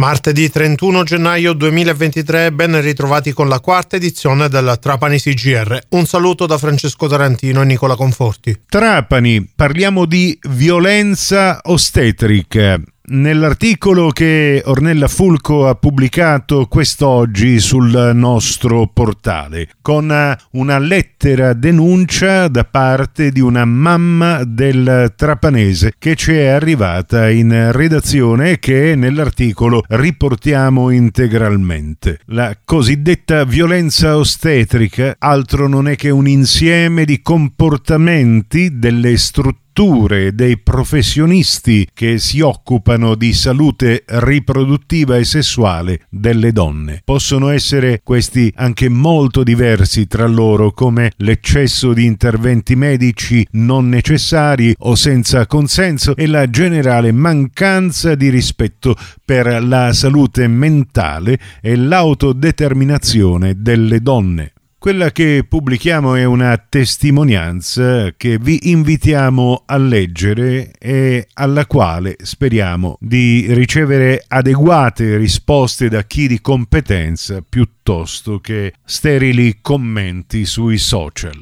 Martedì 31 gennaio 2023, ben ritrovati con la quarta edizione del Trapani CGR. Un saluto da Francesco Tarantino e Nicola Conforti. Trapani, parliamo di violenza ostetrica. Nell'articolo che Ornella Fulco ha pubblicato quest'oggi sul nostro portale, con una lettera denuncia da parte di una mamma del trapanese che ci è arrivata in redazione e che nell'articolo riportiamo integralmente. La cosiddetta violenza ostetrica altro non è che un insieme di comportamenti delle strutture strutture dei professionisti che si occupano di salute riproduttiva e sessuale delle donne. Possono essere questi anche molto diversi tra loro, come l'eccesso di interventi medici non necessari o senza consenso e la generale mancanza di rispetto per la salute mentale e l'autodeterminazione delle donne. Quella che pubblichiamo è una testimonianza che vi invitiamo a leggere e alla quale speriamo di ricevere adeguate risposte da chi di competenza piuttosto che sterili commenti sui social.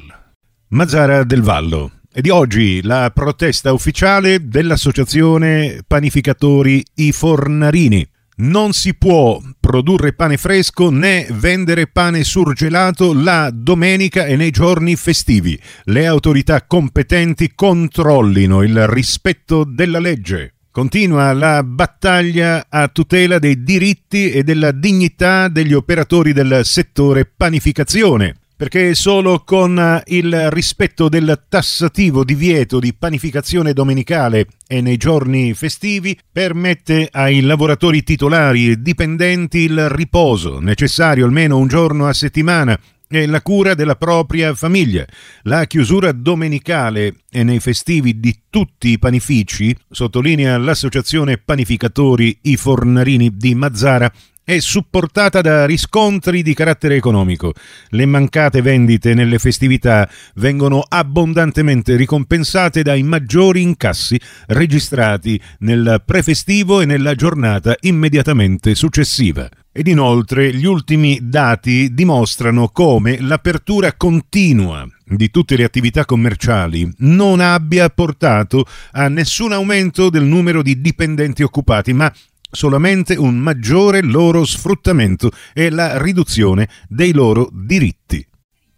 Mazzara del Vallo. E di oggi la protesta ufficiale dell'associazione panificatori I Fornarini non si può produrre pane fresco né vendere pane surgelato la domenica e nei giorni festivi. Le autorità competenti controllino il rispetto della legge. Continua la battaglia a tutela dei diritti e della dignità degli operatori del settore panificazione perché solo con eh, il rispetto del tassativo divieto di panificazione domenicale e nei giorni festivi permette ai lavoratori titolari e dipendenti il riposo necessario almeno un giorno a settimana e la cura della propria famiglia. La chiusura domenicale e nei festivi di tutti i panifici, sottolinea l'associazione panificatori I Fornarini di Mazzara, è supportata da riscontri di carattere economico. Le mancate vendite nelle festività vengono abbondantemente ricompensate dai maggiori incassi registrati nel prefestivo e nella giornata immediatamente successiva. Ed inoltre gli ultimi dati dimostrano come l'apertura continua di tutte le attività commerciali non abbia portato a nessun aumento del numero di dipendenti occupati, ma solamente un maggiore loro sfruttamento e la riduzione dei loro diritti.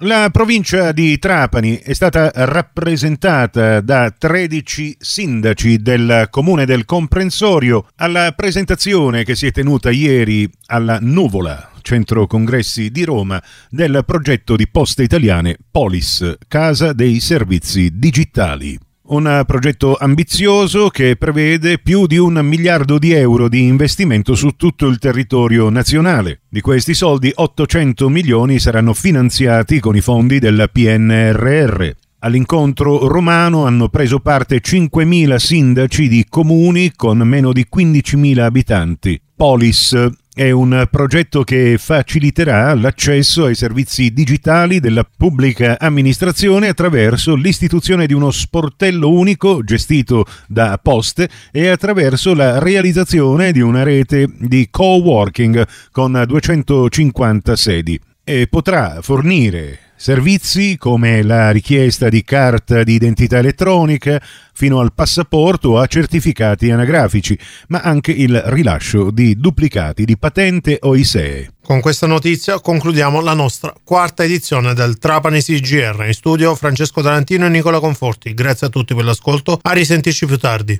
La provincia di Trapani è stata rappresentata da 13 sindaci del comune del comprensorio alla presentazione che si è tenuta ieri alla Nuvola, centro congressi di Roma, del progetto di Poste Italiane Polis, Casa dei Servizi Digitali. Un progetto ambizioso che prevede più di un miliardo di euro di investimento su tutto il territorio nazionale. Di questi soldi 800 milioni saranno finanziati con i fondi del PNRR. All'incontro romano hanno preso parte 5.000 sindaci di comuni con meno di 15.000 abitanti. Polis è un progetto che faciliterà l'accesso ai servizi digitali della pubblica amministrazione attraverso l'istituzione di uno sportello unico gestito da Poste e attraverso la realizzazione di una rete di co-working con 250 sedi e potrà fornire Servizi come la richiesta di carta di identità elettronica fino al passaporto a certificati anagrafici, ma anche il rilascio di duplicati di patente o ISEE. Con questa notizia concludiamo la nostra quarta edizione del Trapani CGR. In studio Francesco Tarantino e Nicola Conforti. Grazie a tutti per l'ascolto. A risentirci più tardi.